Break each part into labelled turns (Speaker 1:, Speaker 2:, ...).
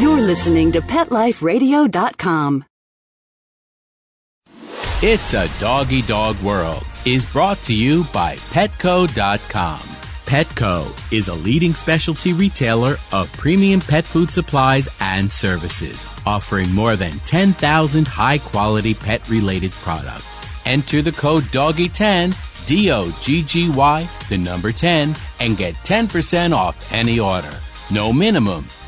Speaker 1: You're listening to PetLifeRadio.com.
Speaker 2: It's a doggy dog world is brought to you by Petco.com. Petco is a leading specialty retailer of premium pet food supplies and services, offering more than 10,000 high quality pet related products. Enter the code DOGGY10, D O G G Y, the number 10, and get 10% off any order. No minimum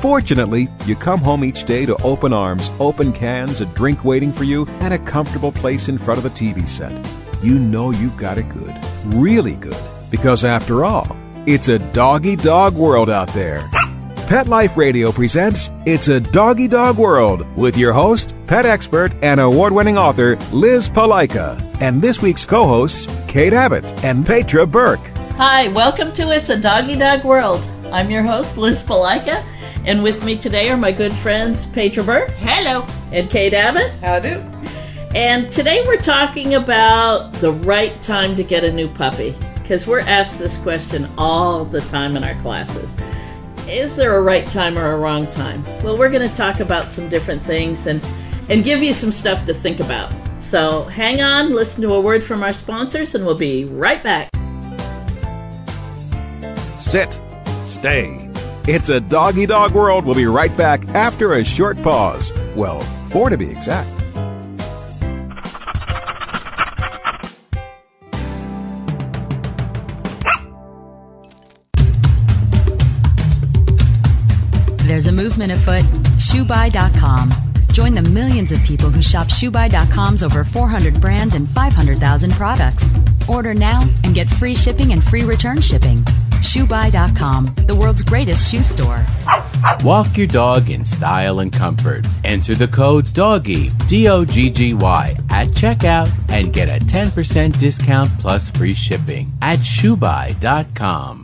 Speaker 3: Fortunately, you come home each day to open arms, open cans, a drink waiting for you, and a comfortable place in front of the TV set. You know you've got it good, really good, because after all, it's a doggy dog world out there. Pet Life Radio presents It's a Doggy Dog World with your host, pet expert, and award winning author Liz Palika, and this week's co hosts, Kate Abbott and Petra Burke.
Speaker 4: Hi, welcome to It's a Doggy Dog World. I'm your host, Liz Palika, and with me today are my good friends, Petra Burke.
Speaker 5: Hello.
Speaker 4: And Kate Abbott.
Speaker 5: How do?
Speaker 4: And today we're talking about the right time to get a new puppy. Because we're asked this question all the time in our classes. Is there a right time or a wrong time? Well, we're going to talk about some different things and, and give you some stuff to think about. So hang on, listen to a word from our sponsors, and we'll be right back.
Speaker 3: Sit. Stay. It's a doggy dog world. We'll be right back after a short pause. Well, four to be exact.
Speaker 6: There's a movement afoot. ShoeBuy.com. Join the millions of people who shop ShoeBuy.com's over 400 brands and 500,000 products. Order now and get free shipping and free return shipping. ShoeBuy.com, the world's greatest shoe store.
Speaker 2: Walk your dog in style and comfort. Enter the code DOGGY, D O G G Y, at checkout and get a 10% discount plus free shipping at shoebuy.com.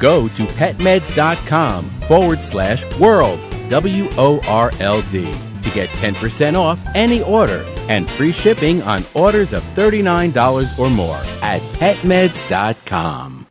Speaker 2: Go to petmeds.com forward slash world, W O R L D, to get 10% off any order and free shipping on orders of $39 or more at petmeds.com.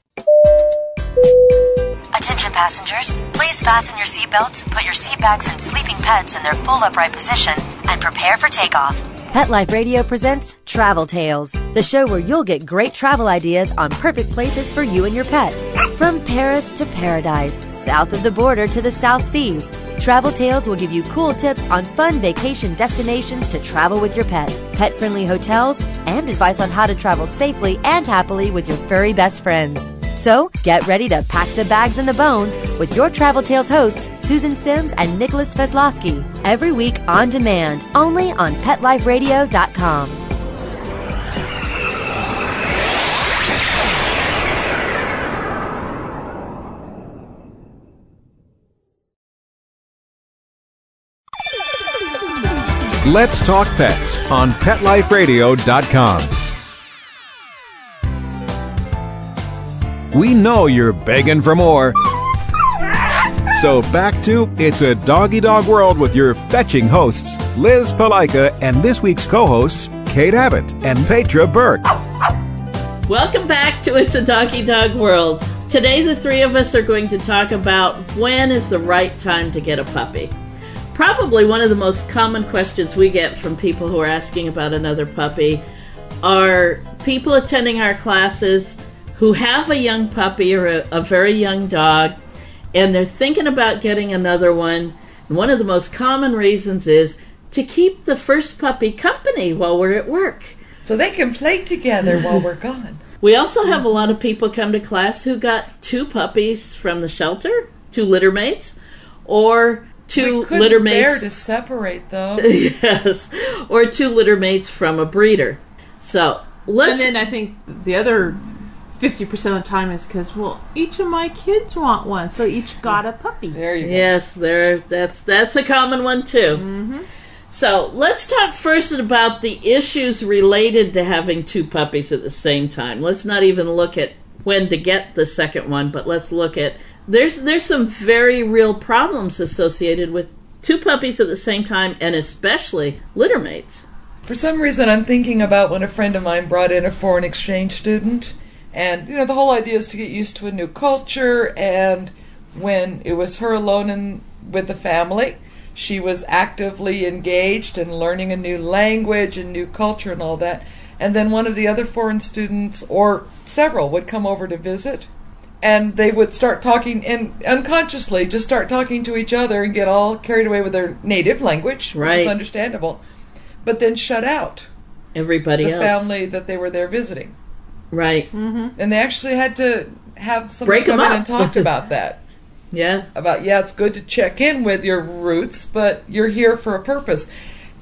Speaker 7: Attention passengers, please fasten your seatbelts, put your seat bags and sleeping pets in their full upright position, and prepare for takeoff.
Speaker 8: Pet Life Radio presents Travel Tales, the show where you'll get great travel ideas on perfect places for you and your pet. From Paris to paradise, south of the border to the South Seas, Travel Tales will give you cool tips on fun vacation destinations to travel with your pet, pet friendly hotels, and advice on how to travel safely and happily with your furry best friends. So get ready to pack the bags and the bones with your Travel Tales hosts, Susan Sims and Nicholas Veslowski, every week on demand, only on PetLifeRadio.com.
Speaker 3: Let's Talk Pets on PetLifeRadio.com. We know you're begging for more. So back to It's a Doggy Dog World with your fetching hosts, Liz Palika, and this week's co hosts, Kate Abbott and Petra Burke.
Speaker 4: Welcome back to It's a Doggy Dog World. Today, the three of us are going to talk about when is the right time to get a puppy. Probably one of the most common questions we get from people who are asking about another puppy are people attending our classes who have a young puppy or a, a very young dog and they're thinking about getting another one. And one of the most common reasons is to keep the first puppy company while we're at work.
Speaker 5: so they can play together while we're gone.
Speaker 4: We also have a lot of people come to class who got two puppies from the shelter, two litter mates, or two
Speaker 5: we couldn't
Speaker 4: litter
Speaker 5: bear
Speaker 4: mates.
Speaker 5: to separate them.
Speaker 4: yes, or two litter mates from a breeder. So let's.
Speaker 9: And then I think the other fifty percent of the time is because well, each of my kids want one, so each got a puppy.
Speaker 5: There you go.
Speaker 4: Yes, there. That's that's a common one too.
Speaker 9: Mm-hmm.
Speaker 4: So let's talk first about the issues related to having two puppies at the same time. Let's not even look at when to get the second one, but let's look at there's there's some very real problems associated with two puppies at the same time, and especially litter mates.
Speaker 5: For some reason, I'm thinking about when a friend of mine brought in a foreign exchange student, and you know the whole idea is to get used to a new culture. And when it was her alone and with the family, she was actively engaged in learning a new language and new culture and all that. And then one of the other foreign students, or several, would come over to visit, and they would start talking and unconsciously just start talking to each other and get all carried away with their native language, which
Speaker 4: Right.
Speaker 5: is understandable, but then shut out
Speaker 4: Everybody
Speaker 5: the
Speaker 4: else,
Speaker 5: family that they were there visiting.
Speaker 4: Right? Mm-hmm.
Speaker 5: And they actually had to have someone
Speaker 4: Break
Speaker 5: come in
Speaker 4: up.
Speaker 5: and talk about that.
Speaker 4: Yeah,
Speaker 5: About, yeah, it's good to check in with your roots, but you're here for a purpose.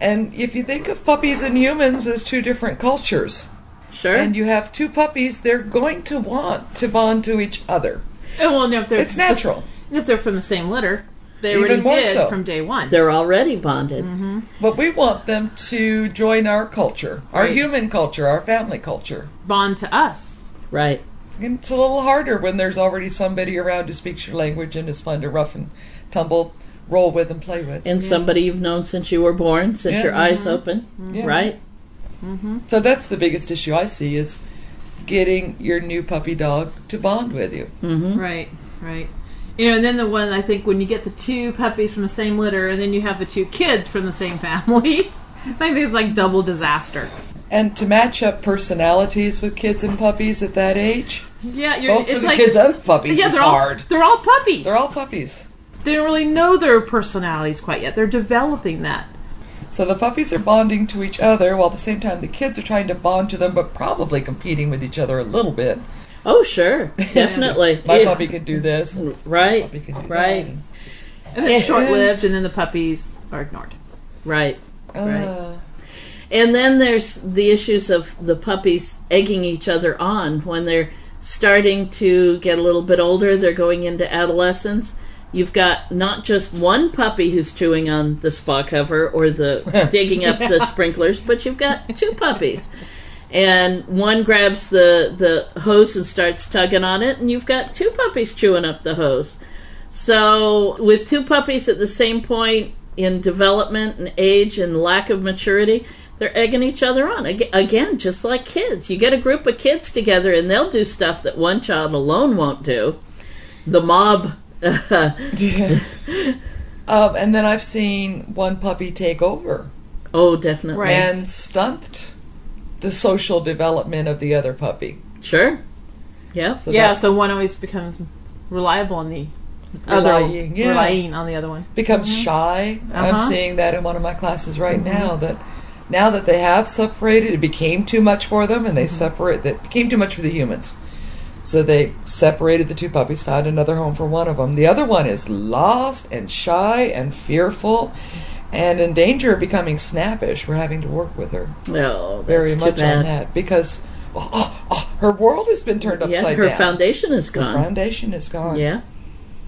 Speaker 5: And if you think of puppies and humans as two different cultures,
Speaker 4: sure.
Speaker 5: and you have two puppies, they're going to want to bond to each other.
Speaker 9: Oh, well, no, if they're
Speaker 5: It's natural.
Speaker 9: if they're from the same litter, they
Speaker 5: Even
Speaker 9: already
Speaker 5: more
Speaker 9: did
Speaker 5: so.
Speaker 9: from day one.
Speaker 4: They're already bonded. Mm-hmm.
Speaker 5: But we want them to join our culture, our
Speaker 9: Right.
Speaker 5: human culture, our family culture.
Speaker 9: Bond to us.
Speaker 4: Right.
Speaker 5: And it's a little harder when there's already somebody around who speaks your language and is fun to rough and tumble, roll with, and play with.
Speaker 4: And somebody you've known since you were born, since
Speaker 5: Yeah.
Speaker 4: your mm-hmm. eyes open, mm-hmm.
Speaker 5: Yeah.
Speaker 4: right?
Speaker 5: So that's the biggest issue I see is getting your new puppy dog to bond with you.
Speaker 9: Right, right. You know, and then the one I think when you get the two puppies from the same litter, and then you have the two kids from the same family, I think it's like double disaster.
Speaker 5: And to match up personalities with kids and puppies at that age,
Speaker 9: Yeah, you're,
Speaker 5: both
Speaker 9: it's
Speaker 5: the
Speaker 9: like
Speaker 5: kids and puppies
Speaker 9: yeah,
Speaker 5: is
Speaker 9: they're all
Speaker 5: hard.
Speaker 9: they're all puppies.
Speaker 5: They're all puppies.
Speaker 9: they don't really know their personalities quite yet. They're developing that.
Speaker 5: So the puppies are bonding to each other while at the same time the kids are trying to bond to them, but probably competing with each other a little bit.
Speaker 4: Oh, sure, definitely.
Speaker 5: My
Speaker 4: Yeah.
Speaker 5: puppy could do this.
Speaker 4: Right,
Speaker 5: Puppy can do
Speaker 4: right,
Speaker 5: that.
Speaker 9: And then short lived, and then the puppies are ignored.
Speaker 4: right. Right.
Speaker 5: Uh,
Speaker 4: And then there's the issues of the puppies egging each other on when they're starting to get a little bit older, they're going into adolescence. You've got not just one puppy who's chewing on the spa cover or the digging up the sprinklers, but you've got two puppies. And one grabs the, the hose and starts tugging on it, and you've got two puppies chewing up the hose. So, with two puppies at the same point in development and age and lack of maturity, they're egging each other on. Again, just like kids. You get a group of kids together and they'll do stuff that one child alone won't do. The mob.
Speaker 5: um, and then I've seen one puppy take over
Speaker 4: oh, definitely.
Speaker 9: Right.
Speaker 5: and stunt the social development of the other puppy.
Speaker 4: Sure. Yeah.
Speaker 5: So
Speaker 9: yeah,
Speaker 5: that
Speaker 9: so one always becomes reliable on the other
Speaker 5: Relying, yeah.
Speaker 9: relying on the other one.
Speaker 5: becomes mm-hmm. shy. I'm
Speaker 9: Uh-huh.
Speaker 5: seeing that in one of my classes right mm-hmm. now. That now that they have separated, it became too much for them, and they mm-hmm. separate. That became too much for the humans. So they separated the two puppies, found another home for one of them. The other one is lost and shy and fearful, and in danger of becoming snappish. We're having to work with her
Speaker 4: Oh,
Speaker 5: very much on that because oh, oh, oh, her world has been turned upside Yeah,
Speaker 4: her
Speaker 5: down.
Speaker 4: foundation is
Speaker 5: Her
Speaker 4: gone.
Speaker 5: foundation is gone.
Speaker 4: Yeah.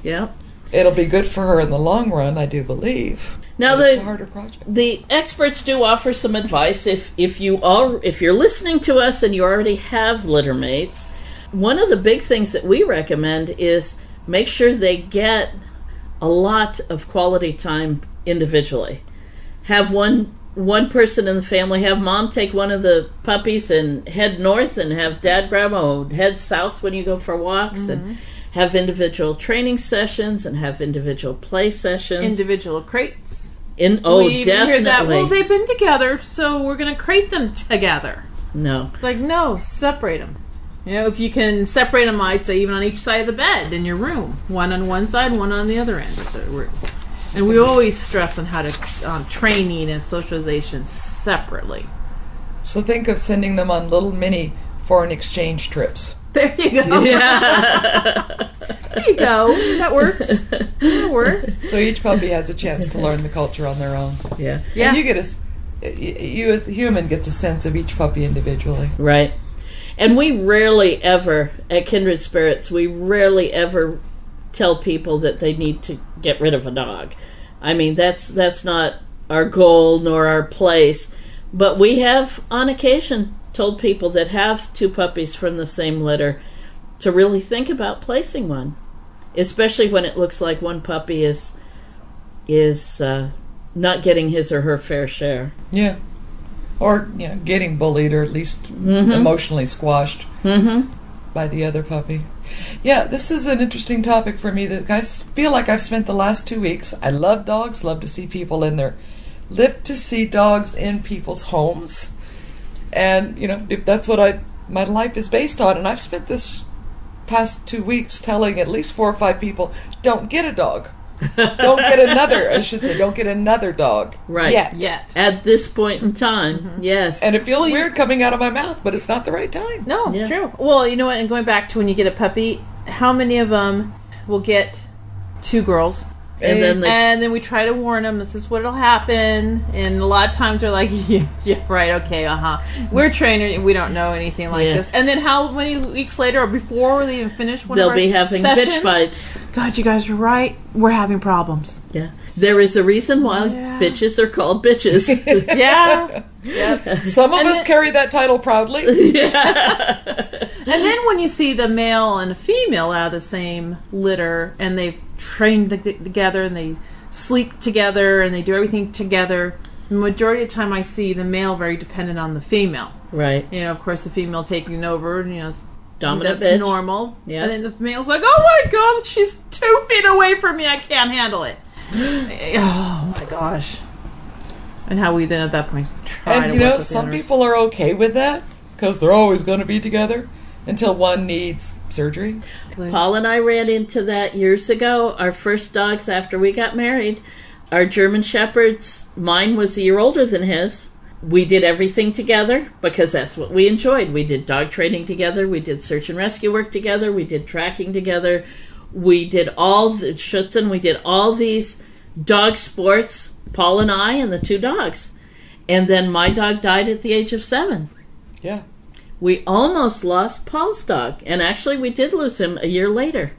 Speaker 4: Yeah.
Speaker 5: It'll be good for her in the long run, I do believe.
Speaker 4: Now the
Speaker 5: a harder project.
Speaker 4: the experts do offer some advice if if you all if you're listening to us and you already have litter mates one of the big things that we recommend is make sure they get a lot of quality time individually have one one person in the family have mom take one of the puppies and head north and have dad grab them head south when you go for walks and mm-hmm. have individual training sessions and have individual play sessions
Speaker 9: Individual crates.
Speaker 4: in oh
Speaker 9: we
Speaker 4: definitely
Speaker 9: hear that. Well, they've been together, so we're going to crate them together.
Speaker 4: no
Speaker 9: It's like, no, separate them. You know, if you can separate them, I'd say even on each side of the bed in your room, one on one side, one on the other end of the room. And we always stress on how to on training and socialization separately.
Speaker 5: So think of sending them on little mini foreign exchange trips.
Speaker 9: There you go. Yeah. there you go. That works. That works.
Speaker 5: So each puppy has a chance to learn the culture on their own.
Speaker 4: Yeah.
Speaker 9: Yeah.
Speaker 5: And you get a, s- y- you as the human gets a sense of each puppy individually.
Speaker 4: Right. And we rarely ever, at Kindred Spirits, we rarely ever tell people that they need to get rid of a dog. I mean, that's that's not our goal nor our place. But we have, on occasion, told people that have two puppies from the same litter to really think about placing one, especially when it looks like one puppy is is uh, not getting his or her fair share.
Speaker 5: Yeah. Or, you know, getting bullied or at least emotionally squashed by the other puppy. Yeah, this is an interesting topic for me That I feel like I've spent the last two weeks. I love dogs, love to see people in their, Live to see dogs in people's homes. And, you know, that's what I my life is based on. And I've spent this past two weeks telling at least four or five people, don't get a dog. Don't get another, I should say, don't get another dog.
Speaker 4: Right.
Speaker 5: Yet.
Speaker 9: Yet.
Speaker 4: At this point in time, mm-hmm. yes.
Speaker 5: And it feels weird coming out of my mouth, but it's not the right time.
Speaker 9: No,
Speaker 4: Yeah.
Speaker 9: true. Well, you know what? And going back to when you get a puppy, how many of them will get two girls?
Speaker 4: And then they-
Speaker 9: and then we try to warn them this is what'll happen and a lot of times they're like yeah, yeah right okay uh-huh we're trainers we don't know anything like
Speaker 4: Yeah.
Speaker 9: this and then how many weeks later or before they even finish one of
Speaker 4: They'll
Speaker 9: our
Speaker 4: be having
Speaker 9: sessions,
Speaker 4: bitch fights.
Speaker 9: god you guys are right we're having problems
Speaker 4: Yeah. There is a reason why
Speaker 9: Yeah.
Speaker 4: bitches are called bitches.
Speaker 9: yeah yep.
Speaker 5: Some of
Speaker 9: And
Speaker 5: us
Speaker 9: then-
Speaker 5: carry that title proudly. Yeah.
Speaker 9: And then when you see the male and the female out of the same litter and they've trained to- together and they sleep together and they do everything together, the majority of the time I see the male very dependent on the female.
Speaker 4: right.
Speaker 9: You know, of course, the female taking over, and you know,
Speaker 4: Dominant
Speaker 9: that's
Speaker 4: bitch.
Speaker 9: normal.
Speaker 4: Yeah.
Speaker 9: And then the male's like, oh my god, she's two feet away from me, I can't handle it. oh my gosh. And how we then at that point try to
Speaker 5: and you know, some
Speaker 9: owners.
Speaker 5: people are okay with that because they're always going to be together until one needs surgery.
Speaker 4: Paul and I ran into that years ago. Our first dogs after we got married, our German Shepherds, mine was a year older than his. We did everything together because that's what we enjoyed. We did dog training together, we did search and rescue work together, we did tracking together, we did all the Schutzhund, we did all these dog sports, Paul and I and the two dogs. And then my dog died at the age of seven
Speaker 5: Yeah.
Speaker 4: We almost lost Paul's dog, and actually we did lose him a year later,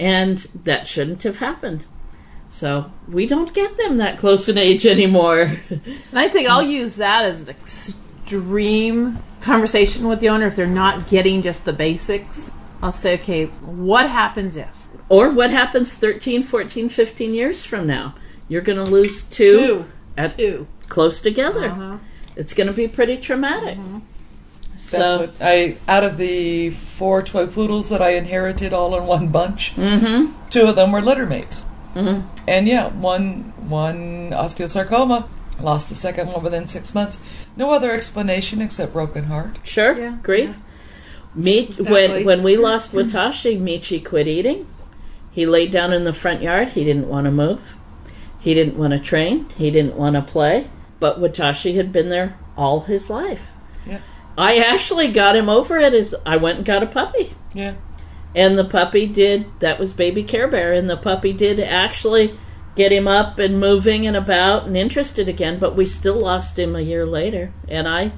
Speaker 4: and that shouldn't have happened. So we don't get them that close in age anymore.
Speaker 9: And I think I'll use that as an extreme conversation with the owner if they're not getting just the basics. I'll say, okay, what happens if?
Speaker 4: or what happens 13, 14, 15 years from now? You're going to lose two,
Speaker 9: Two.
Speaker 4: at
Speaker 9: Two.
Speaker 4: close together.
Speaker 9: Uh-huh.
Speaker 4: It's going to be pretty traumatic.
Speaker 5: That's
Speaker 4: So
Speaker 5: what I out of the four toy poodles that I inherited all in one bunch, two of them were litter mates. Mm-hmm. And yeah, one one osteosarcoma lost the second one within six months. No other explanation except broken heart.
Speaker 4: Sure,
Speaker 9: Yeah,
Speaker 4: grief. Meat
Speaker 9: Exactly.
Speaker 4: when when we lost Watashi, Michi quit eating. He laid down in the front yard. He didn't want to move. He didn't want to train. He didn't want to play. But Watashi had been there all his life.
Speaker 5: Yeah.
Speaker 4: I actually got him over it as I went and got a puppy.
Speaker 5: Yeah.
Speaker 4: And the puppy did, that was baby Care Bear, and the puppy did actually get him up and moving and about and interested again, but we still lost him a year later. And I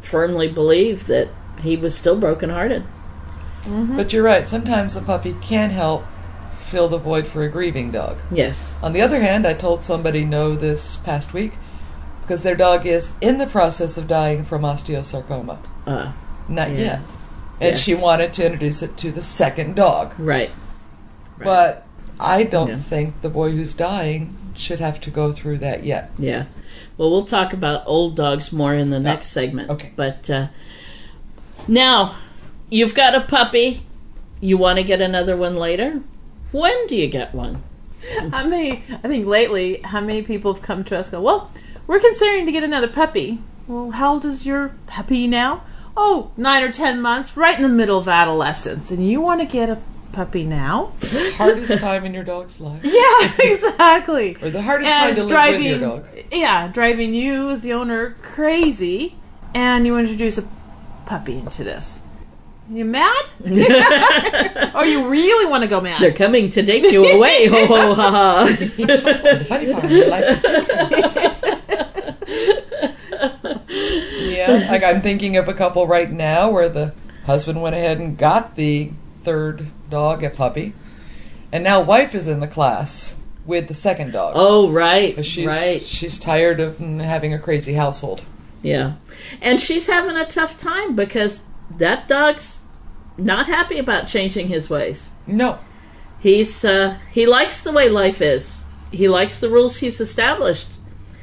Speaker 4: firmly believe that he was still brokenhearted. Mm-hmm.
Speaker 5: But you're right. Sometimes a puppy can help fill the void for a grieving dog.
Speaker 4: Yes.
Speaker 5: On the other hand, I told somebody no this past week because their dog is in the process of dying from osteosarcoma.
Speaker 4: Uh,
Speaker 5: Not
Speaker 4: Yeah.
Speaker 5: yet. And
Speaker 4: Yes.
Speaker 5: she wanted to introduce it to the second dog.
Speaker 4: right.
Speaker 5: But I don't
Speaker 4: Yeah.
Speaker 5: think the boy who's dying should have to go through that yet.
Speaker 4: Yeah. Well, we'll talk about old dogs more in the next segment.
Speaker 5: okay.
Speaker 4: But uh, now, you've got a puppy. You want to get another one later? When do you get one?
Speaker 9: How many, I think lately, how many people have come to us and go, well, we're considering to get another puppy. Well, how old is your puppy now? Oh, nine or ten months, right in the middle of adolescence. And you want to get a puppy now?
Speaker 5: Hardest time in your dog's life.
Speaker 9: Yeah, exactly.
Speaker 5: Or the hardest
Speaker 9: And
Speaker 5: time to
Speaker 9: it's
Speaker 5: live with your dog.
Speaker 9: Yeah, driving you as the owner crazy and you want to introduce a puppy into this. You mad? oh, you really want to go mad?
Speaker 4: They're coming to take you away. Ho ho ha ha.
Speaker 5: Funny farm, your life is beautiful. Yeah, like I'm thinking of a couple right now where the husband went ahead and got the third dog, a puppy, and now wife is in the class with the second dog.
Speaker 4: Oh right,
Speaker 5: she's,
Speaker 4: right.
Speaker 5: She's tired of having a crazy household.
Speaker 4: Yeah. And she's having a tough time because that dog's not happy about changing his ways.
Speaker 5: No,
Speaker 4: He's uh he likes the way life is. He likes the rules he's established.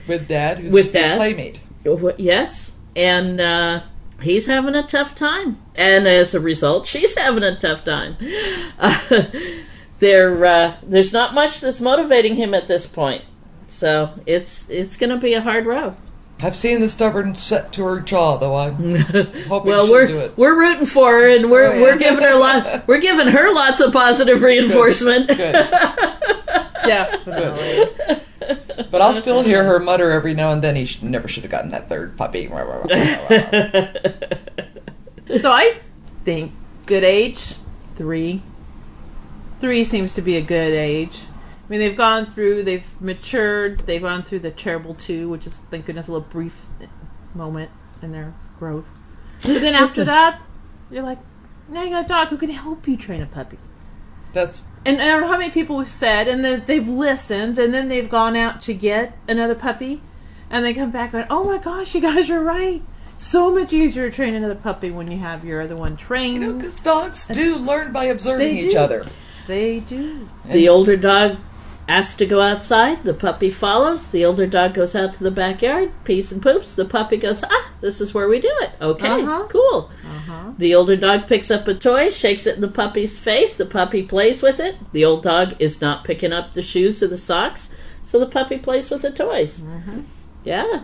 Speaker 5: with dad, who's
Speaker 4: With
Speaker 5: his
Speaker 4: Dad.
Speaker 5: playmate.
Speaker 4: Yes. And uh he's having a tough time. And as a result, she's having a tough time. Uh, there uh there's not much that's motivating him at this point. So, it's it's going to be a hard road.
Speaker 5: I've seen the stubborn set to her jaw, though. I'm hoping
Speaker 4: Well,
Speaker 5: she'll
Speaker 4: we're
Speaker 5: do it.
Speaker 4: we're rooting for her, and we're
Speaker 5: Oh, yeah.
Speaker 4: we're giving her lot we're giving her lots of positive reinforcement.
Speaker 5: Good.
Speaker 9: Definitely.
Speaker 5: But I'll still hear her mutter every now and then. He sh- never should have gotten that third puppy.
Speaker 9: So I think good age three. Three seems to be a good age. I mean, they've gone through, they've matured, they've gone through the terrible two, which is thank goodness a little brief moment in their growth. But then after that, you're like, now you got a dog who can help you train a puppy.
Speaker 5: That's
Speaker 9: And I don't know how many people have said, and then they've listened, and then they've gone out to get another puppy, and they come back going, "Oh my gosh, you guys are right! So much easier to train another puppy when you have your other one trained."
Speaker 5: you know because dogs do learn by observing each
Speaker 9: do.
Speaker 5: other.
Speaker 9: They do.
Speaker 4: The older dog asks to go outside. The puppy follows. The older dog goes out to the backyard, pees and poops. The puppy goes, ah, this is where we do it. Okay,
Speaker 9: Uh-huh.
Speaker 4: cool. The older dog picks up a toy, shakes it in the puppy's face. The puppy plays with it. The old dog is not picking up the shoes or the socks, so the puppy plays with the toys. Yeah.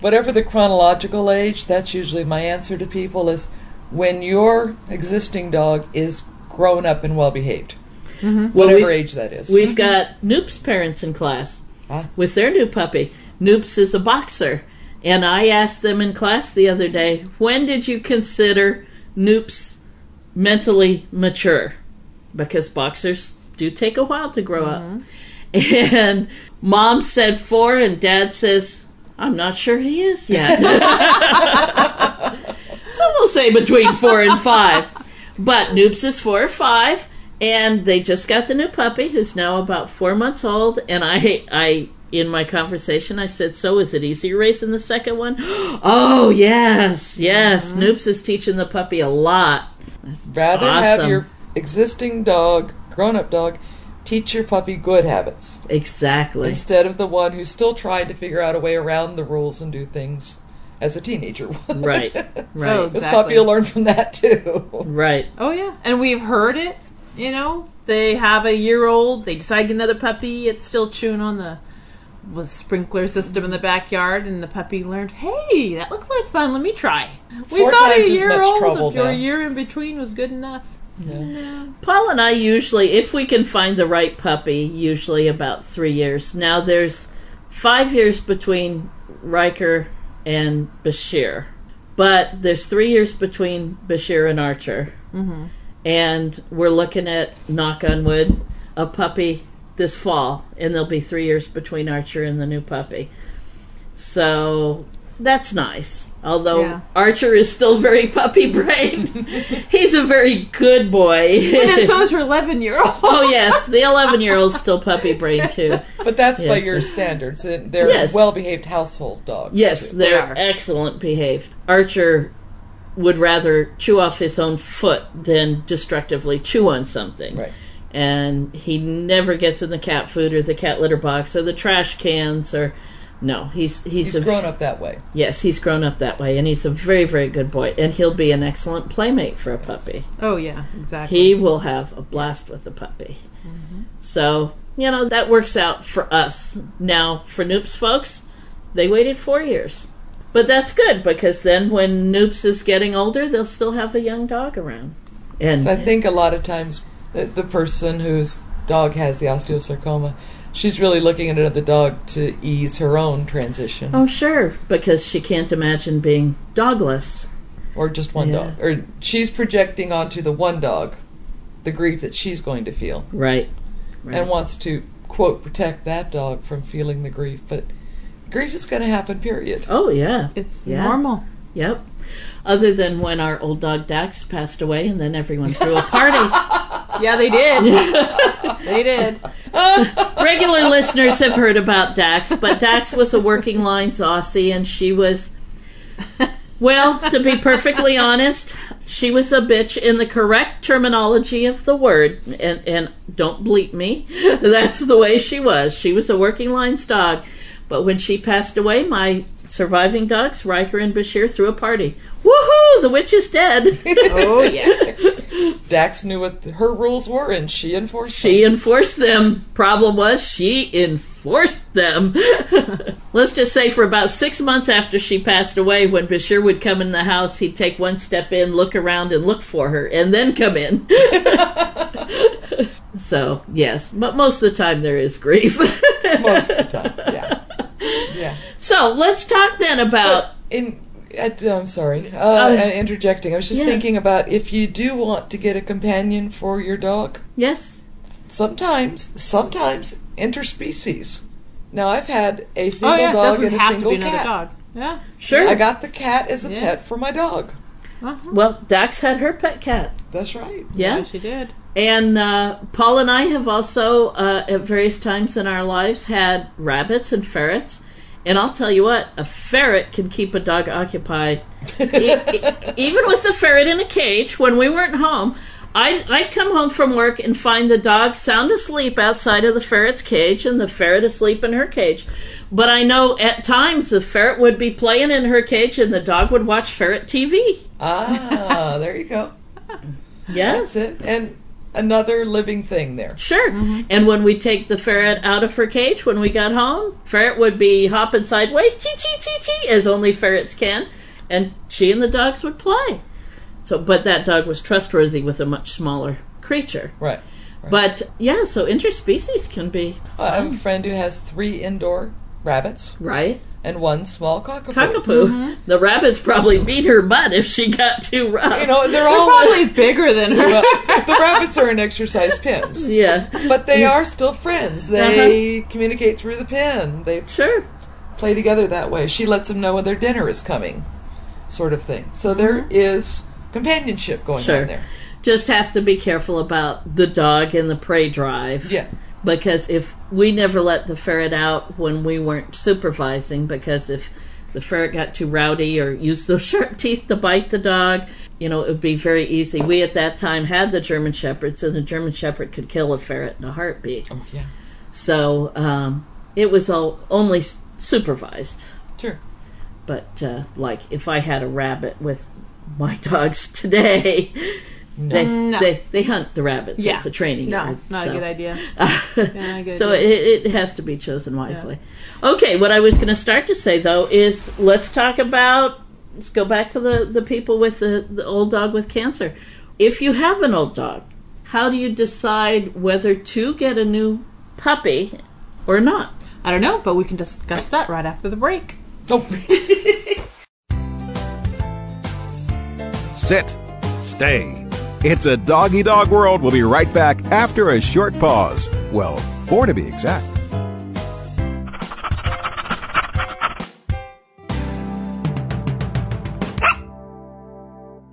Speaker 5: Whatever the chronological age, that's usually my answer to people is when your existing dog is grown up and well behaved.
Speaker 4: Well,
Speaker 5: Whatever
Speaker 4: we've-
Speaker 5: age that is.
Speaker 4: We've got Noop's parents in class
Speaker 5: Ah.
Speaker 4: with their new puppy. Noops is a boxer. And I asked them in class the other day, when did you consider Noops mentally mature? Because boxers do take a while to grow up. And mom said four, and dad says, I'm not sure he is yet. Some will say between four and five. But Noops is four or five, and they just got the new puppy, who's now about four months old. And I, I, in my conversation, I said, "So is it easier racing the second one?" oh yes, yes. Mm-hmm. Noops is teaching the puppy a lot.
Speaker 5: Rather have your existing dog, grown up dog, teach your puppy good habits
Speaker 4: Exactly.
Speaker 5: instead of the one who's still trying to figure out a way around the rules and do things as a teenager would.
Speaker 4: Right. Right.
Speaker 9: Oh,
Speaker 5: This puppy will learn from that too.
Speaker 4: Right.
Speaker 9: Oh yeah, and we've heard it. You know, they have a year old. They decide to get another puppy. It's still chewing on the the sprinkler system in the backyard, and the puppy learned, "Hey, that looks like fun. Let me try." We
Speaker 5: Four
Speaker 9: thought
Speaker 5: times
Speaker 9: a
Speaker 5: as
Speaker 9: year
Speaker 5: much
Speaker 9: old
Speaker 5: trouble
Speaker 9: or a year in between was good enough.
Speaker 4: Paul and I usually, if we can find the right puppy, usually about three years. Now there's five years between Riker and Bashir, but there's three years between Bashir and Archer. Mm-hmm. And we're looking at, knock on wood, a puppy this fall, and there'll be three years between Archer and the new puppy. So that's nice. Although
Speaker 9: Yeah.
Speaker 4: Archer is still very puppy brained, he's a very good boy.
Speaker 9: And then so is her eleven-year-old.
Speaker 4: oh yes, the eleven-year-old's still puppy brained too.
Speaker 5: But that's by your standards. They're
Speaker 4: Yes.
Speaker 5: well behaved household dogs.
Speaker 4: Yes,
Speaker 5: too.
Speaker 4: they're
Speaker 9: are.
Speaker 4: excellent behaved. Archer would rather chew off his own foot than destructively chew on something.
Speaker 5: Right.
Speaker 4: And he never gets in the cat food or the cat litter box or the trash cans or no, he's he's,
Speaker 5: He's
Speaker 4: a,
Speaker 5: grown up that way.
Speaker 4: Yes, he's grown up that way and he's a very very good boy and he'll be an excellent playmate for a puppy.
Speaker 9: Oh yeah, exactly.
Speaker 4: He will have a blast with the puppy. Mm-hmm. So, you know, that works out for us. Now, for Noops folks, they waited four years. But that's good because then when Noops is getting older, they'll still have a young dog around. And
Speaker 5: I think a lot of times the, the person whose dog has the osteosarcoma she's really looking at another dog to ease her own transition.
Speaker 4: Oh, sure, because she can't imagine being dogless.
Speaker 5: Or just one
Speaker 4: Yeah.
Speaker 5: dog. Or she's projecting onto the one dog the grief that she's going to feel.
Speaker 4: Right. right.
Speaker 5: And wants to, quote, protect that dog from feeling the grief. But grief is going to happen, period.
Speaker 4: Oh, yeah.
Speaker 9: It's
Speaker 4: Yeah.
Speaker 9: normal.
Speaker 4: Yep. Other than when our old dog Dax passed away, and then everyone threw a party.
Speaker 9: Yeah, they did. they did.
Speaker 4: Regular listeners have heard about Dax, but Dax was a working lines Aussie, and she was, well, to be perfectly honest, she was a bitch in the correct terminology of the word. And, and don't bleep me. That's the way she was. She was a working lines dog. But when she passed away, my surviving dogs, Riker and Bashir, threw a party. Woohoo! The witch is dead.
Speaker 9: Oh yeah.
Speaker 5: Dax knew what her rules were, and she enforced
Speaker 4: She
Speaker 5: them.
Speaker 4: enforced them. Problem was, she enforced them. Let's just say for about six months after she passed away, when Bashir would come in the house, he'd take one step in, look around, and look for her, and then come in. so, yes, but most of the time there is grief.
Speaker 5: Most of the time, yeah. Yeah.
Speaker 4: so, let's talk then about.
Speaker 5: In, at, I'm sorry, uh,
Speaker 4: Oh.
Speaker 5: uh, interjecting. I was just
Speaker 4: Yeah.
Speaker 5: thinking about if you do want to get a companion for your dog,
Speaker 4: Yes?
Speaker 5: sometimes, sometimes interspecies. Now, I've had a
Speaker 9: Oh
Speaker 5: single
Speaker 9: yeah.
Speaker 5: Dog and a single cat.
Speaker 9: dog. Yeah.
Speaker 4: Sure.
Speaker 5: I got the cat as a
Speaker 9: Yeah.
Speaker 5: pet for my dog.
Speaker 4: Well, Dax had her pet cat.
Speaker 5: That's right.
Speaker 4: Yeah.
Speaker 9: Yeah, she did.
Speaker 4: And uh, Paul and I have also, uh, at various times in our lives, had rabbits and ferrets. And I'll tell you what, a ferret can keep a dog occupied. E- e- even with the ferret in a cage, when we weren't home, I'd, I'd come home from work and find the dog sound asleep outside of the ferret's cage and the ferret asleep in her cage. But I know at times the ferret would be playing in her cage and the dog would watch ferret TV.
Speaker 5: Ah, there you go.
Speaker 4: Yes.
Speaker 5: That's it. And another living thing there.
Speaker 4: Sure. And when we take the ferret out of her cage when we got home, ferret would be hopping sideways, chee chee chee chee, as only ferrets can, and she and the dogs would play. So, but that dog was trustworthy with a much smaller creature.
Speaker 5: Right.
Speaker 4: But yeah, so interspecies can be
Speaker 5: I have a friend who has three indoor rabbits
Speaker 4: right.
Speaker 5: and one small cockapoo.
Speaker 4: Cockapoo. Mm-hmm. The rabbits probably beat her butt if she got too rough.
Speaker 5: You know, they're
Speaker 9: They're
Speaker 5: all
Speaker 9: probably bigger than her.
Speaker 5: well, the rabbits are in exercise pins,
Speaker 4: yeah.
Speaker 5: but they mm. are still friends. They uh-huh. communicate through the pin. They
Speaker 4: Sure.
Speaker 5: play together that way. She lets them know when their dinner is coming, sort of thing. So there mm-hmm. is companionship going
Speaker 4: Sure.
Speaker 5: on there.
Speaker 4: Just have to be careful about the dog and the prey drive.
Speaker 5: Yeah.
Speaker 4: because if we never let the ferret out when we weren't supervising because if the ferret got too rowdy or used those sharp teeth to bite the dog you know it would be very easy we at that time had the german shepherds and the german shepherd could kill a ferret in a heartbeat
Speaker 5: Oh yeah.
Speaker 4: so um, it was all only supervised
Speaker 5: Sure.
Speaker 4: but uh, like if i had a rabbit with my dogs today they,
Speaker 9: No.
Speaker 4: they they hunt the rabbits
Speaker 9: Yeah.
Speaker 4: at the training
Speaker 9: No,
Speaker 4: yard
Speaker 9: not
Speaker 4: so.
Speaker 9: a good idea. not a good
Speaker 4: so
Speaker 9: idea.
Speaker 4: it, it has to be chosen wisely. Okay, what I was going to start to say though is let's talk about let's go back to the the people with the, the old dog with cancer. If you have an old dog, how do you decide whether to get a new puppy or not?
Speaker 9: I don't know, but we can discuss that right after the break.
Speaker 5: Oh.
Speaker 3: Sit. Stay. It's a doggy dog world. We'll be right back after a short pause. Well, four to be exact.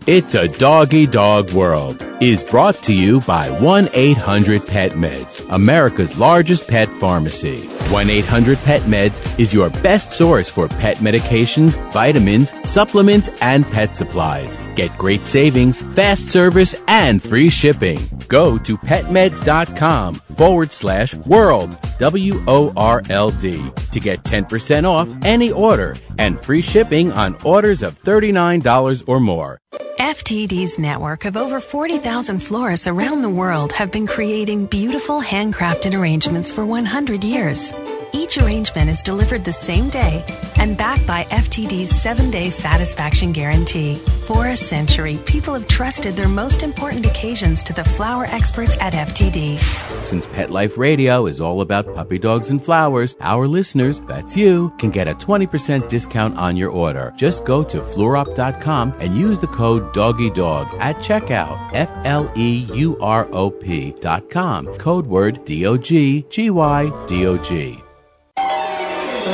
Speaker 2: It's a doggy dog world is brought to you by 1 800 Pet Meds, America's largest pet pharmacy. 1 800 Pet Meds is your best source for pet medications, vitamins, supplements, and pet supplies. Get great savings, fast service, and free shipping. Go to petmeds.com forward slash world, W O R L D, to get 10% off any order and free shipping on orders of $39 or more.
Speaker 10: FTD's network of over 40,000 florists around the world have been creating beautiful handcrafted arrangements for 100 years. Each arrangement is delivered the same day and backed by FTD's seven day satisfaction guarantee. For a century, people have trusted their most important occasions to the flower experts at FTD.
Speaker 2: Since Pet Life Radio is all about puppy dogs and flowers, our listeners, that's you, can get a 20% discount on your order. Just go to fleurop.com and use the code DOGGYDOG at checkout. F L E U R O P.com. Code word D O G G Y D O G.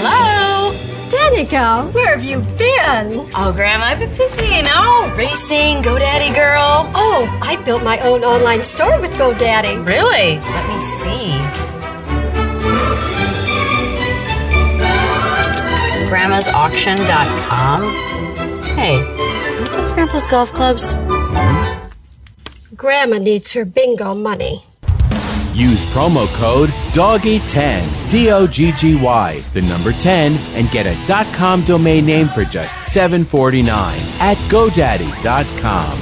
Speaker 11: Hello? Danica, where have you been?
Speaker 12: Oh, Grandma, I've been busy, you know, racing, GoDaddy girl.
Speaker 11: Oh, I built my own online store with GoDaddy.
Speaker 12: Really? Let me see. Grandma'sAuction.com. Hey, are those Grandpa's golf clubs?
Speaker 11: Grandma needs her bingo money.
Speaker 2: Use promo code DOGGY10, D O G G Y, the number 10, and get a .com domain name for just $7.49 at GoDaddy.com.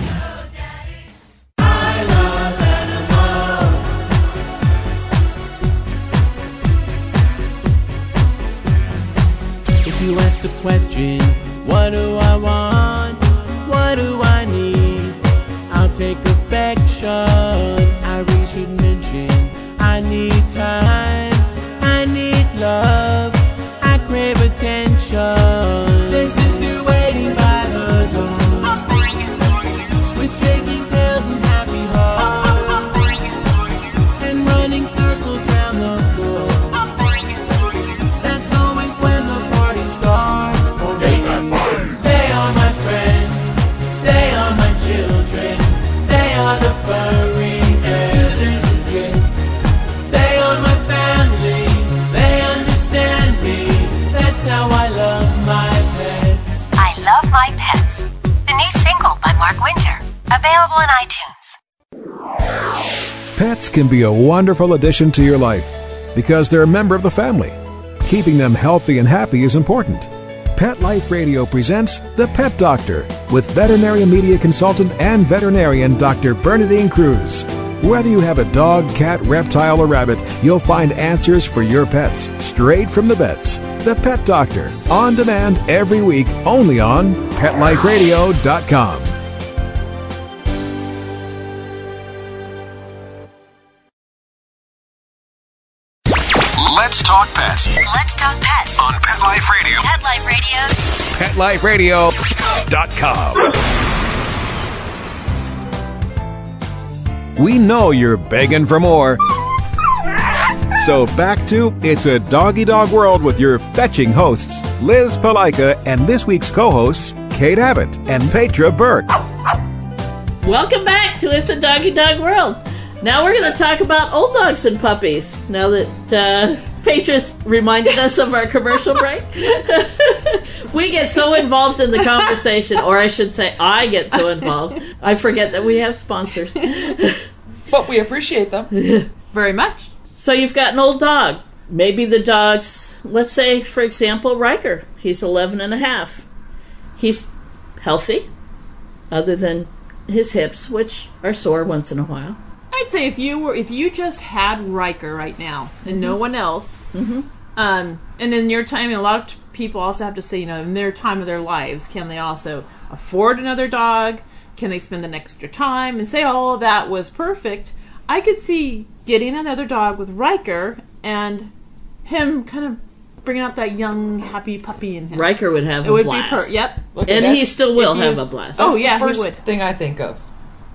Speaker 2: If you ask the question, what do I want? What do I need? I'll take affection.
Speaker 3: Can be a wonderful addition to your life because they're a member of the family. Keeping them healthy and happy is important. Pet Life Radio presents The Pet Doctor with veterinary media consultant and veterinarian Dr. Bernadine Cruz. Whether you have a dog, cat, reptile, or rabbit, you'll find answers for your pets straight from the vets. The Pet Doctor, on demand every week, only on PetLifeRadio.com. PetLifeRadio.com. We know you're begging for more. So back to It's a Doggy Dog World with your fetching hosts, Liz Palika, and this week's co hosts, Kate Abbott and Petra Burke.
Speaker 4: Welcome back to It's a Doggy Dog World. Now we're going to talk about old dogs and puppies. Now that uh, Petra's reminded us of our commercial break, we get so involved in the conversation, or I should say, I get so involved, I forget that we have sponsors.
Speaker 5: But we appreciate them.
Speaker 9: Very much.
Speaker 4: So you've got an old dog. Maybe the dog's, let's say, for example, Riker. He's 11 and a half. He's healthy, other than his hips, which are sore once in a while.
Speaker 9: I'd say if you were if you just had Riker right now and no one else,
Speaker 4: Mhm.
Speaker 9: um, and in your time, and a lot of people also have to say, you know, in their time of their lives, can they also afford another dog? Can they spend an extra time and say all of that was perfect? I could see getting another dog with Riker and him kind of bringing out that young, happy puppy in him.
Speaker 4: Riker would have
Speaker 9: it
Speaker 4: a
Speaker 9: would
Speaker 4: blast.
Speaker 9: be per- yep,
Speaker 5: Look,
Speaker 4: And he still will
Speaker 5: if you-
Speaker 4: have a blast.
Speaker 5: That's
Speaker 9: Oh, yeah,
Speaker 5: the
Speaker 9: he
Speaker 5: first
Speaker 9: would.
Speaker 5: thing I think of.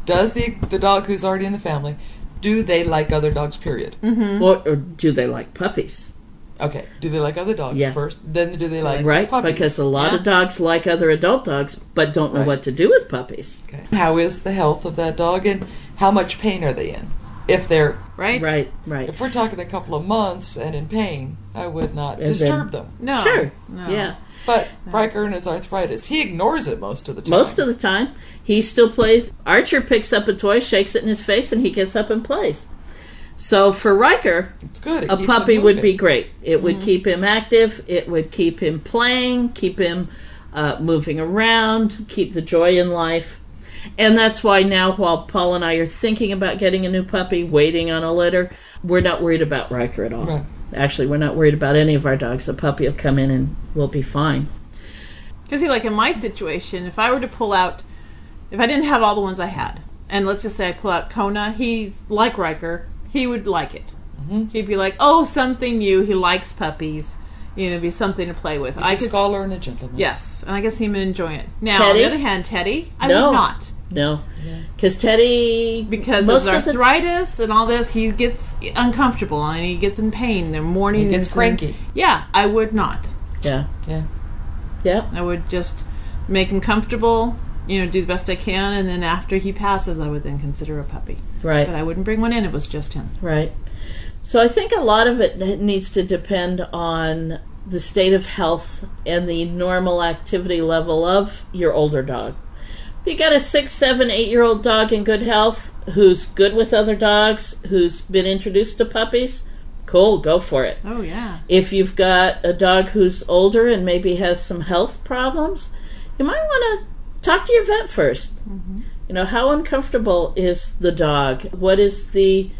Speaker 5: Does the the dog who's already in the family do they like other dogs? Period.
Speaker 9: Mm-hmm.
Speaker 4: Or, or do they like puppies?
Speaker 5: Okay. Do they like other dogs
Speaker 4: Yeah.
Speaker 5: first? Then do they like puppies?
Speaker 4: right?
Speaker 5: puppies?
Speaker 4: Because a lot of dogs like other adult dogs, but don't know
Speaker 5: Right.
Speaker 4: what to do with puppies.
Speaker 5: Okay. How is the health of that dog, and how much pain are they in? If they're
Speaker 9: right,
Speaker 4: right, right.
Speaker 5: If we're talking a couple of months and in pain, I would not
Speaker 4: And
Speaker 5: disturb
Speaker 4: then-
Speaker 5: them.
Speaker 9: No.
Speaker 4: Sure.
Speaker 9: No.
Speaker 4: Yeah.
Speaker 5: But Riker and his arthritis, he ignores it most of the time.
Speaker 4: Most of the time, he still plays. Archer picks up a toy, shakes it in his face, and he gets up and plays. So for Riker,
Speaker 5: it's good. It
Speaker 4: a puppy would be great. It would
Speaker 5: Mhm.
Speaker 4: keep him active. It would keep him playing, keep him uh, moving around, keep the joy in life. And that's why now, while Paul and I are thinking about getting a new puppy, waiting on a litter, we're not worried about Riker at all.
Speaker 5: Right.
Speaker 4: Actually, we're not worried about any of our dogs. The puppy will come in and we'll be fine.
Speaker 9: Because see, like in my situation, if I were to pull out, if I didn't have all the ones I had, and let's just say I pull out Kona, he's like Riker. He would like it.
Speaker 5: Mm-hmm.
Speaker 9: He'd be like, "Oh, something new. He likes puppies. You know, it'd be something to play with."
Speaker 5: He's
Speaker 9: I
Speaker 5: a
Speaker 9: could,
Speaker 5: scholar and a gentleman.
Speaker 9: yes, and I guess he would enjoy it. Now,
Speaker 4: Teddy?
Speaker 9: on the other hand, Teddy, I
Speaker 4: no,
Speaker 9: would not
Speaker 4: No, because Teddy
Speaker 9: because
Speaker 4: most
Speaker 9: of
Speaker 4: of the
Speaker 9: arthritis and all this. He gets uncomfortable and he gets in pain in the morning.
Speaker 5: He gets
Speaker 9: and-
Speaker 5: cranky.
Speaker 9: Yeah, I would not.
Speaker 4: yeah
Speaker 5: Yeah.
Speaker 4: yeah
Speaker 9: I would just make him comfortable, you know, do the best I can, and then after he passes, I would then consider a puppy.
Speaker 4: right
Speaker 9: But I wouldn't bring one in; it was just him.
Speaker 4: Right. So I think a lot of it needs to depend on the state of health and the normal activity level of your older dog. You got a six, seven, eight year old dog in good health who's good with other dogs, who's been introduced to puppies, cool, go for it.
Speaker 9: Oh yeah.
Speaker 4: If you've got a dog who's older and maybe has some health problems, you might want to talk to your vet 1st mm-hmm. You know, how uncomfortable is the dog? What is the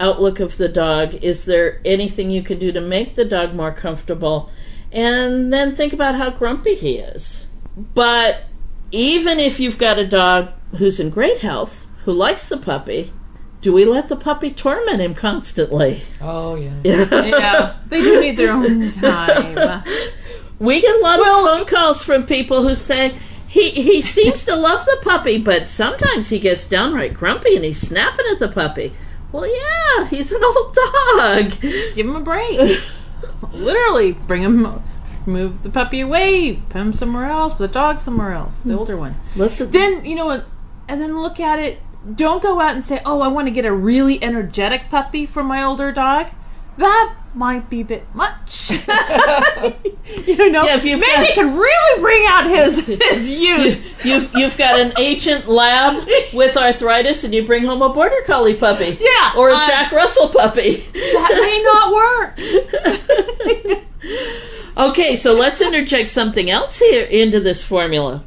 Speaker 4: outlook of the dog? Is there anything you can do to make the dog more comfortable? And then think about how grumpy he is. But even if you've got a dog who's in great health, who likes the puppy, do we let the puppy torment him constantly?
Speaker 5: Oh yeah.
Speaker 9: Yeah, they do need their own time.
Speaker 4: We get a lot of phone calls from people who say he he seems to love the puppy, but sometimes he gets downright grumpy and he's snapping at the puppy. Well, yeah, he's an old dog.
Speaker 9: Give him a break. Literally, bring him, move the puppy away, put him somewhere else, put the dog somewhere else, the hmm. older one.
Speaker 4: The,
Speaker 9: Then you know, what, and then look at it. Don't go out and say, "Oh, I want to get a really energetic puppy for my older dog." That might be a bit much. you know,
Speaker 4: Yeah, if you've
Speaker 9: maybe
Speaker 4: got-
Speaker 9: he can really bring out his his youth.
Speaker 4: you've you've got an ancient lab with arthritis, and you bring home a border collie puppy,
Speaker 9: Yeah,
Speaker 4: or a
Speaker 9: uh,
Speaker 4: Jack Russell puppy.
Speaker 9: That may not work.
Speaker 4: Okay, so let's interject something else here into this formula.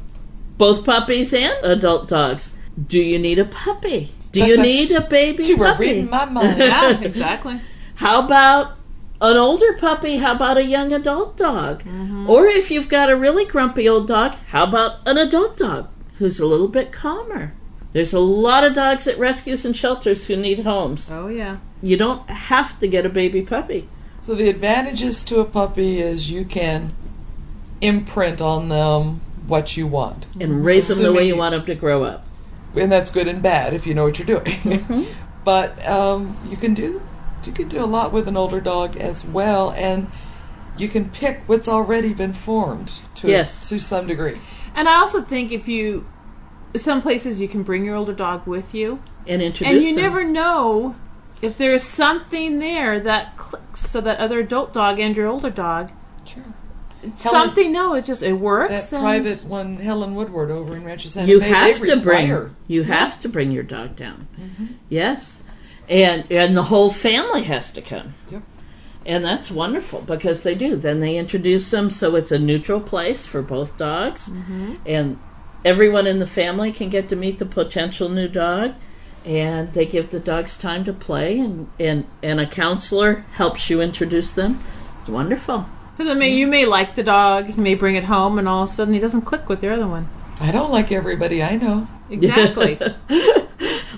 Speaker 4: Both puppies and adult dogs. Do you need a puppy? Do you
Speaker 5: That's-
Speaker 4: need a baby
Speaker 5: You were
Speaker 4: puppy?
Speaker 5: reading my mind.
Speaker 9: yeah, exactly.
Speaker 4: How about an older puppy? How about a young adult dog? Or if you've got a really grumpy old dog, how about an adult dog who's a little bit calmer? There's a lot of dogs at rescues and shelters who need homes.
Speaker 9: Oh yeah.
Speaker 4: You don't have to get a baby puppy.
Speaker 5: So the advantages to a puppy is you can imprint on them what you want,
Speaker 4: And raise them the way you
Speaker 5: you-
Speaker 4: want them to grow up.
Speaker 5: and that's good and bad if you know what you're doing.
Speaker 4: Mm-hmm.
Speaker 5: but um, you can do you can do a lot with an older dog as well, and you can pick what's already been formed to
Speaker 4: Yes.
Speaker 5: to some degree.
Speaker 9: And I also think if you, some places you can bring your older dog with you,
Speaker 4: And introduce
Speaker 9: and you
Speaker 4: them.
Speaker 9: never know if there's something there that clicks, so that other adult dog and your older dog,
Speaker 5: Sure.
Speaker 9: something. No, it just it works.
Speaker 5: That
Speaker 9: and-
Speaker 5: private one, Helen Woodward over in Rancho Santa
Speaker 4: you
Speaker 5: Fe,
Speaker 4: have
Speaker 5: they
Speaker 4: to bring
Speaker 5: require-
Speaker 4: you have to bring your dog down. Mm-hmm. Yes, and and the whole family has to come.
Speaker 5: Yep.
Speaker 4: And that's wonderful because they do. Then they introduce them so it's a neutral place for both dogs, mm-hmm. and everyone in the family can get to meet the potential new dog. And they give the dogs time to play, and, and, and a counselor helps you introduce them. It's wonderful.
Speaker 9: Because I mean, you may like the dog, you may bring it home, and all of a sudden he doesn't click with the other one.
Speaker 5: I don't like everybody I know.
Speaker 9: Exactly.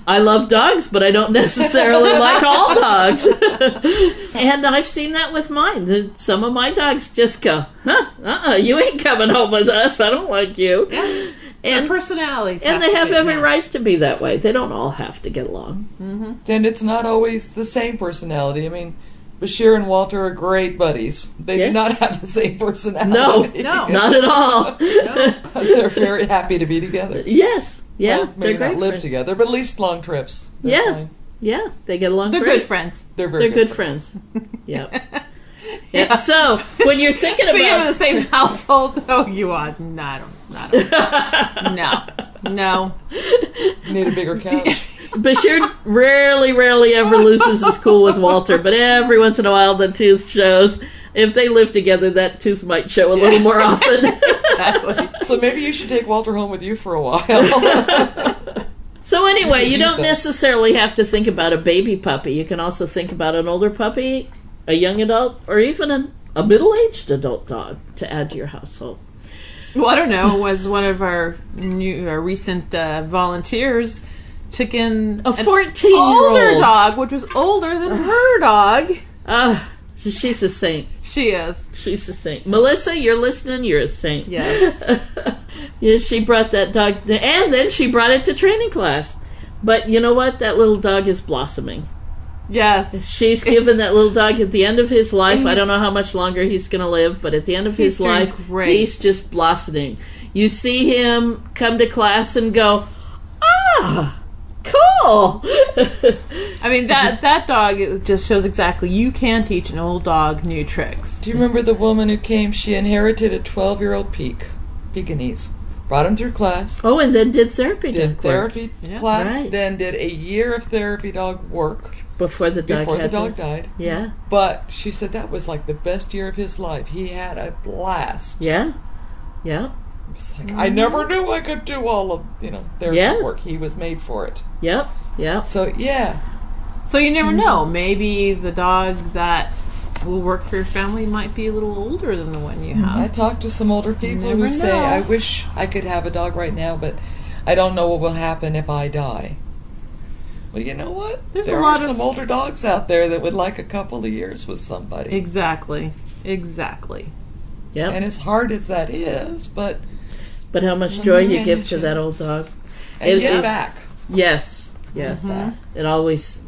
Speaker 4: I love dogs, but I don't necessarily like all dogs. and I've seen that with mine. Some of my dogs just go, huh, uh-uh, you ain't coming home with us. I don't like you.
Speaker 9: and
Speaker 4: And,
Speaker 9: personalities,
Speaker 4: and they have every
Speaker 9: matched.
Speaker 4: right to be that way. They don't all have to get along. Mm-hmm.
Speaker 5: And it's not always the same personality. I mean, Bashir and Walter are great buddies. They
Speaker 4: Yes.
Speaker 5: do not have the same personality.
Speaker 4: No, no, not at all.
Speaker 5: They're very happy to be together.
Speaker 4: Yes, yeah,
Speaker 5: Well,
Speaker 4: they're
Speaker 5: maybe not live
Speaker 4: friends.
Speaker 5: together, but at least long trips. They're
Speaker 4: Yeah,
Speaker 5: fine.
Speaker 4: yeah, they get along
Speaker 9: They're
Speaker 4: great.
Speaker 9: good friends.
Speaker 5: They're very
Speaker 4: They're good friends. Yep. Yeah. So when you're thinking
Speaker 9: So you're in
Speaker 4: about
Speaker 9: the same household? Oh, you are. No, don't. I don't. no, no.
Speaker 5: Need a bigger couch.
Speaker 4: Bashir rarely, rarely ever loses his cool with Walter, but every once in a while the tooth shows. If they live together, that tooth might show a little more often.
Speaker 5: so maybe you should take Walter home with you for a while.
Speaker 4: so anyway, you don't
Speaker 5: that.
Speaker 4: necessarily have to think about a baby puppy. You can also think about an older puppy a young adult, or even a, a middle aged adult dog to add to your household?
Speaker 9: Well, I don't know. Was one of our new, our recent uh, volunteers took in
Speaker 4: A fourteen-year-old
Speaker 9: dog, which was older than her dog.
Speaker 4: Ah, she's a saint.
Speaker 9: She is.
Speaker 4: She's a saint. Melissa, you're listening. You're a saint.
Speaker 9: Yes.
Speaker 4: yeah, she brought that dog, and then she brought it to training class. But you know what? That little dog is blossoming.
Speaker 9: Yes.
Speaker 4: She's given that little dog at the end of his life. I don't know how much longer he's going to live, but at the end of his life,
Speaker 9: great.
Speaker 4: he's just blossoming. You see him come to class and go, ah, cool.
Speaker 9: I mean that that dog it just shows exactly you can teach an old dog new tricks.
Speaker 5: Do you remember the woman who came? She inherited a 12 year old Peak, Pekingese. Brought him through class.
Speaker 4: oh, and then did therapy.
Speaker 5: Did
Speaker 4: dog work.
Speaker 5: therapy class,
Speaker 4: Right.
Speaker 5: then did a year of therapy dog work
Speaker 4: before the dog
Speaker 5: before the dog
Speaker 4: to-
Speaker 5: died.
Speaker 4: Yeah.
Speaker 5: But she said that was like the best year of his life. He had a blast.
Speaker 4: Yeah. Yeah.
Speaker 5: It's like I never knew I could do all of you know their
Speaker 4: Yeah.
Speaker 5: work. He was made for it.
Speaker 4: Yep. Yep.
Speaker 5: So yeah,
Speaker 9: So you never
Speaker 4: Mm-hmm.
Speaker 9: know. Maybe the dog that will work for your family might be a little older than the one you have.
Speaker 5: I talked to some older people
Speaker 9: never
Speaker 5: who say, "I wish I could have a dog right now, but I don't know what will happen if I die." Well, you know what?
Speaker 9: There's a
Speaker 5: there
Speaker 9: lot
Speaker 5: are
Speaker 9: of-
Speaker 5: some older dogs out there that would like a couple of years with somebody.
Speaker 9: Exactly. Exactly.
Speaker 4: Yep.
Speaker 5: And as hard as that is, but
Speaker 4: But how much joy
Speaker 5: you
Speaker 4: give to that old dog.
Speaker 5: and
Speaker 4: It-
Speaker 5: get
Speaker 4: it-
Speaker 5: back.
Speaker 4: Yes, yes.
Speaker 5: Mhm.
Speaker 4: It always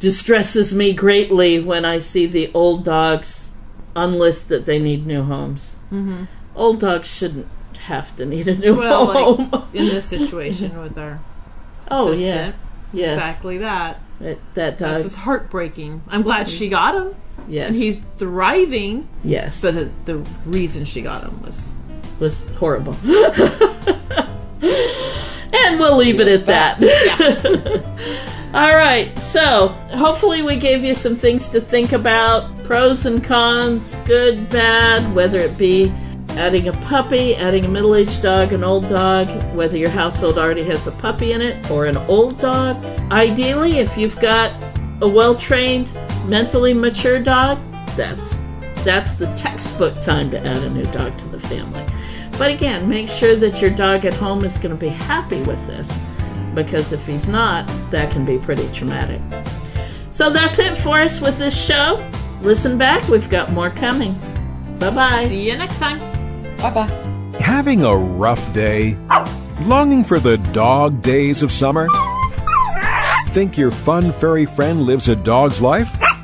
Speaker 4: distresses me greatly when I see the old dogs unlist that they need new homes.
Speaker 9: Mhm.
Speaker 4: Old dogs shouldn't have to need a new
Speaker 9: Well,
Speaker 4: home.
Speaker 9: like in this situation with our
Speaker 4: oh yeah,
Speaker 9: assistant,
Speaker 4: yes.
Speaker 9: exactly that.
Speaker 4: That, that dog.
Speaker 9: That's just heartbreaking. I'm glad she got him.
Speaker 4: Yes.
Speaker 9: And he's thriving.
Speaker 4: Yes.
Speaker 9: But the, the reason she got him was
Speaker 4: was horrible. and we'll leave it at that. All right, so hopefully we gave you some things to think about pros and cons, good, bad, whether it be adding a puppy, adding a middle aged dog, an old dog, whether your household already has a puppy in it or an old dog. Ideally, if you've got a well trained, mentally mature dog, that's that's the textbook time to add a new dog to the family. But again, make sure that your dog at home is going to be happy with this because if he's not, that can be pretty traumatic. So that's it for us with this show. Listen back, we've got more coming. Bye bye.
Speaker 9: See you next time.
Speaker 5: Bye bye.
Speaker 3: Having a rough day? Longing for the dog days of summer? Think your fun furry friend lives a dog's life?